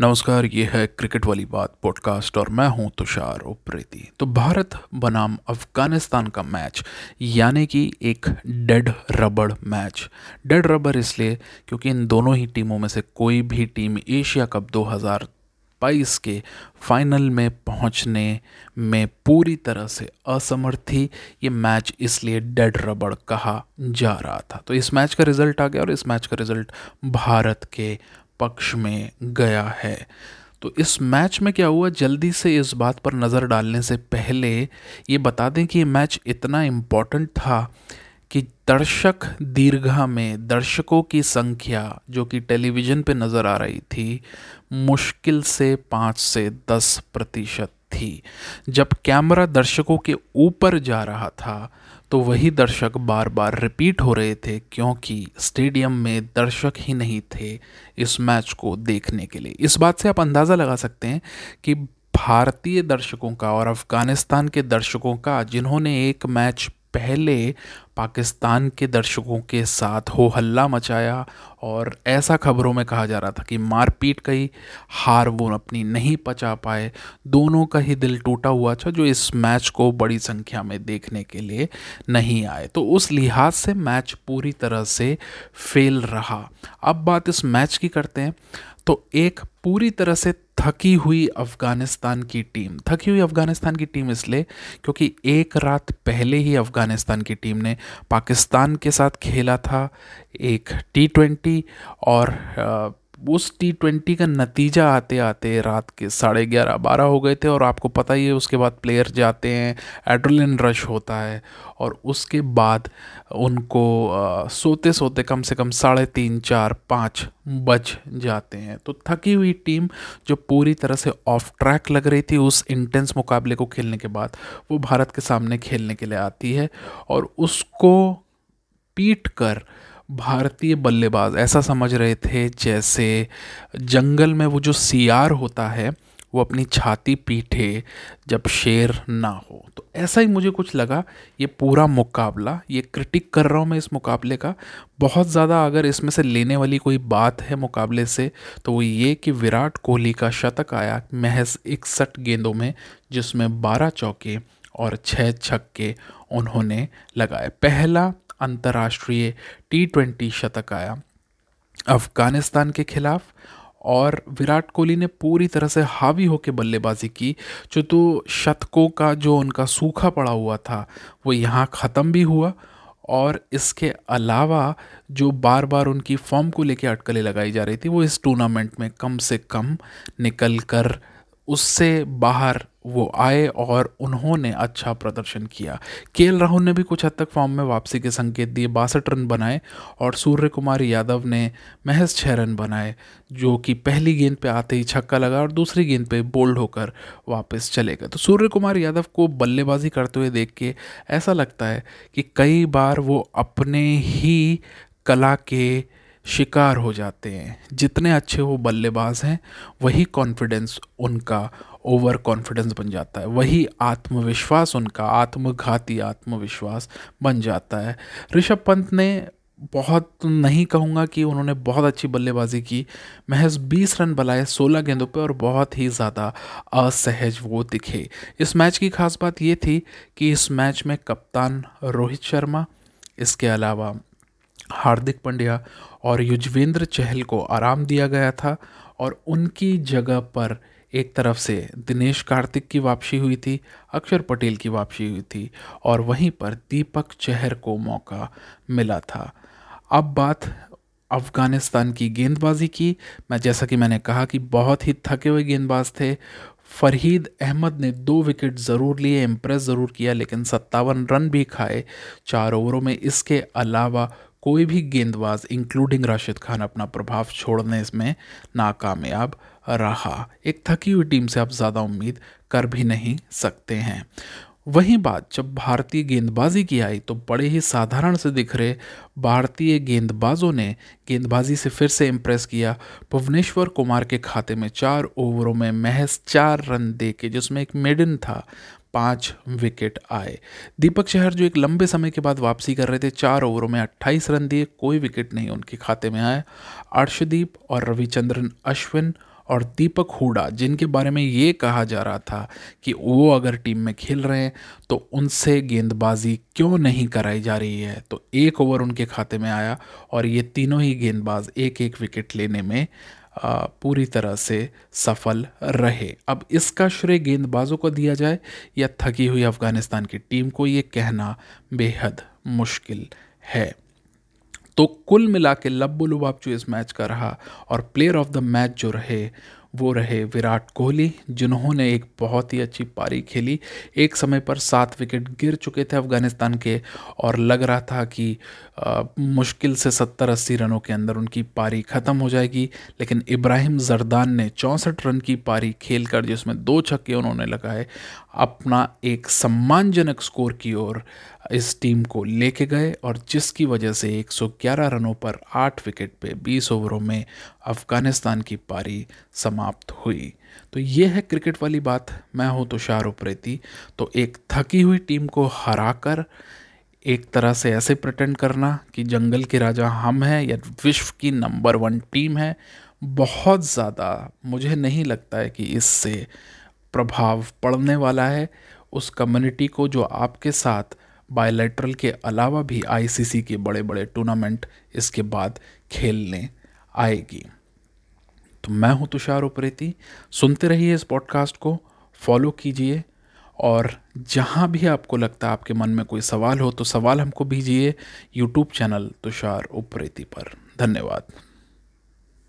नमस्कार, ये है क्रिकेट वाली बात पॉडकास्ट और मैं हूँ तुषार उप्रेती। तो भारत बनाम अफ़गानिस्तान का मैच, यानी कि एक डेड रबड़ मैच। डेड रबड़ इसलिए क्योंकि इन दोनों ही टीमों में से कोई भी टीम एशिया कप 2022 के फाइनल में पहुँचने में पूरी तरह से असमर्थ थी। ये मैच इसलिए डेड रबड़ कहा जा रहा था। तो इस मैच का रिज़ल्ट आ गया और इस मैच का रिज़ल्ट भारत के पक्ष में गया है। तो इस मैच में क्या हुआ? जल्दी से इस बात पर नज़र डालने से पहले ये बता दें कि ये मैच इतना इंपॉर्टेंट था कि दर्शक दीर्घा में, दर्शकों की संख्या जो कि टेलीविज़न पे नज़र आ रही थी, मुश्किल से पाँच से दस प्रतिशत। थी। जब कैमरा दर्शकों के ऊपर जा रहा था तो वही दर्शक बार बार रिपीट हो रहे थे, क्योंकि स्टेडियम में दर्शक ही नहीं थे इस मैच को देखने के लिए। इस बात से आप अंदाज़ा लगा सकते हैं कि भारतीय दर्शकों का और अफ़गानिस्तान के दर्शकों का, जिन्होंने एक मैच पहले पाकिस्तान के दर्शकों के साथ हो हल्ला मचाया और ऐसा खबरों में कहा जा रहा था कि मारपीट कई हार वो अपनी नहीं पचा पाए। दोनों का ही दिल टूटा हुआ था जो इस मैच को बड़ी संख्या में देखने के लिए नहीं आए। तो उस लिहाज से मैच पूरी तरह से फेल रहा। अब बात इस मैच की करते हैं। तो एक पूरी तरह से थकी हुई अफ़गानिस्तान की टीम, थकी हुई अफ़गानिस्तान की टीम इसलिए क्योंकि एक रात पहले ही अफ़गानिस्तान की टीम ने पाकिस्तान के साथ खेला था एक टी ट्वेंटी और उस टी ट्वेंटी का नतीजा आते आते रात के साढ़े ग्यारह बारह हो गए थे और आपको पता ही है उसके बाद प्लेयर जाते हैं एड्रोलिन रश होता है और उसके बाद उनको आ, सोते सोते कम से कम साढ़े तीन चार पाँच बज जाते हैं। तो थकी हुई टीम जो पूरी तरह से ऑफ़ ट्रैक लग रही थी उस इंटेंस मुकाबले को खेलने के बाद वो भारत के सामने खेलने के लिए आती है और उसको पीट कर भारतीय बल्लेबाज ऐसा समझ रहे थे जैसे जंगल में वो जो सियार होता है, वो अपनी छाती पीठे जब शेर ना हो। तो ऐसा ही मुझे कुछ लगा, ये पूरा मुकाबला, ये क्रिटिक कर रहा हूँ मैं इस मुकाबले का। बहुत ज़्यादा अगर इसमें से लेने वाली कोई बात है मुकाबले से तो वो ये कि विराट कोहली का शतक आया महज इकसठ गेंदों में, जिसमें बारह चौके और छः छक्के उन्होंने लगाए। पहला अंतर्राष्ट्रीय टी ट्वेंटी शतक आया। अफ़गानिस्तान के खिलाफ और विराट कोहली ने पूरी तरह से हावी होकर बल्लेबाजी की। जो तो शतकों का जो उनका सूखा पड़ा हुआ था, वो यहाँ ख़त्म भी हुआ और इसके अलावा जो बार बार उनकी फॉर्म को लेकर अटकलें लगाई जा रही थी, वो इस टूर्नामेंट में कम से कम निकल कर उससे बाहर वो आए और उन्होंने अच्छा प्रदर्शन किया। के राहुल ने भी कुछ हद तक फॉर्म में वापसी के संकेत दिए, बासठ रन बनाए और सूर्य कुमार यादव ने महज छः रन बनाए, जो कि पहली गेंद पे आते ही छक्का लगा और दूसरी गेंद पे बोल्ड होकर वापस चले गए। तो सूर्य कुमार यादव को बल्लेबाजी करते हुए देख के ऐसा लगता है कि कई बार वो अपने ही कला के शिकार हो जाते हैं। जितने अच्छे वो बल्लेबाज हैं, वही कॉन्फिडेंस उनका ओवर कॉन्फिडेंस बन जाता है। वही आत्मविश्वास, उनका आत्मघाती आत्मविश्वास बन जाता है। ऋषभ पंत ने बहुत, नहीं कहूँगा कि उन्होंने बहुत अच्छी बल्लेबाजी की। महज 20 रन बनाए 16 गेंदों पे और बहुत ही ज़्यादा असहज वो दिखे। इस मैच की खास बात ये थी कि इस मैच में कप्तान रोहित शर्मा, इसके अलावा हार्दिक पंड्या और युजवेंद्र चहल को आराम दिया गया था और उनकी जगह पर एक तरफ़ से दिनेश कार्तिक की वापसी हुई थी, अक्षर पटेल की वापसी हुई थी, और वहीं पर दीपक चहर को मौका मिला था। अब बात अफ़गानिस्तान की गेंदबाजी की। मैं जैसा कि मैंने कहा कि बहुत ही थके हुए गेंदबाज थे। फरहीद अहमद ने दो विकेट ज़रूर लिए इम्प्रेस ज़रूर किया, लेकिन सत्तावन रन भी खाए। चार ओवरों में इसके अलावा कोई भी गेंदबाज इंक्लूडिंग राशिद खान, अपना प्रभाव छोड़ने में नाकामयाब रहा। एक थकी हुई टीम से आप ज़्यादा उम्मीद कर भी नहीं सकते हैं। वही बात, जब भारतीय गेंदबाजी की आई तो बड़े ही साधारण से दिख रहे भारतीय गेंदबाजों ने गेंदबाजी से फिर से इम्प्रेस किया। भुवनेश्वर कुमार के खाते में चार ओवरों में महज चार रन दे के जिसमें एक मेडन था पाँच विकेट आए। दीपक चहर जो एक लंबे समय के बाद वापसी कर रहे थे, चार ओवरों में अट्ठाईस रन दिए, कोई विकेट नहीं उनके खाते में आए। अर्शदीप और रविचंद्रन, अश्विन और दीपक हुडा, जिनके बारे में ये कहा जा रहा था कि वो अगर टीम में खेल रहे हैं तो उनसे गेंदबाजी क्यों नहीं कराई जा रही है? तो एक ओवर उनके खाते में आया और ये तीनों ही गेंदबाज एक एक विकेट लेने में पूरी तरह से सफल रहे। अब इसका श्रेय गेंदबाजों को दिया जाए या थकी हुई अफ़गानिस्तान की टीम को, ये कहना बेहद मुश्किल है। तो कुल मिला के लब्बू लुबाब जो इस मैच का रहा और प्लेयर ऑफ़ द मैच जो रहे वो रहे विराट कोहली जिन्होंने एक बहुत ही अच्छी पारी खेली। एक समय पर सात विकेट गिर चुके थे अफ़गानिस्तान के और लग रहा था कि आ, मुश्किल से सत्तर अस्सी रनों के अंदर उनकी पारी ख़त्म हो जाएगी। लेकिन इब्राहिम जरदान ने चौंसठ रन की पारी खेल कर जिसमें दो छक्के उन्होंने लगाए अपना एक सम्मानजनक स्कोर की ओर इस टीम को लेके गए और जिसकी वजह से 111 रनों पर 8 विकेट पे 20 ओवरों में अफ़गानिस्तान की पारी समाप्त हुई। तो ये है क्रिकेट वाली बात। मैं हूँ तुषार उप्रेती तो एक थकी हुई टीम को हरा कर एक तरह से ऐसे प्रटेंड करना कि जंगल के राजा हम हैं या विश्व की नंबर वन टीम है, बहुत ज़्यादा मुझे नहीं लगता है कि इससे प्रभाव पड़ने वाला है। उस कम्युनिटी को जो आपके साथ बायलैटरल के अलावा भी आईसीसी के बड़े बड़े टूर्नामेंट इसके बाद खेलने आएगी। तो मैं हूँ तुषार उप्रेती। सुनते रहिए इस पॉडकास्ट को फॉलो कीजिए और जहाँ भी आपको लगता है आपके मन में कोई सवाल हो तो सवाल हमको भेजिए यूट्यूब चैनल तुषार उप्रेती पर। धन्यवाद।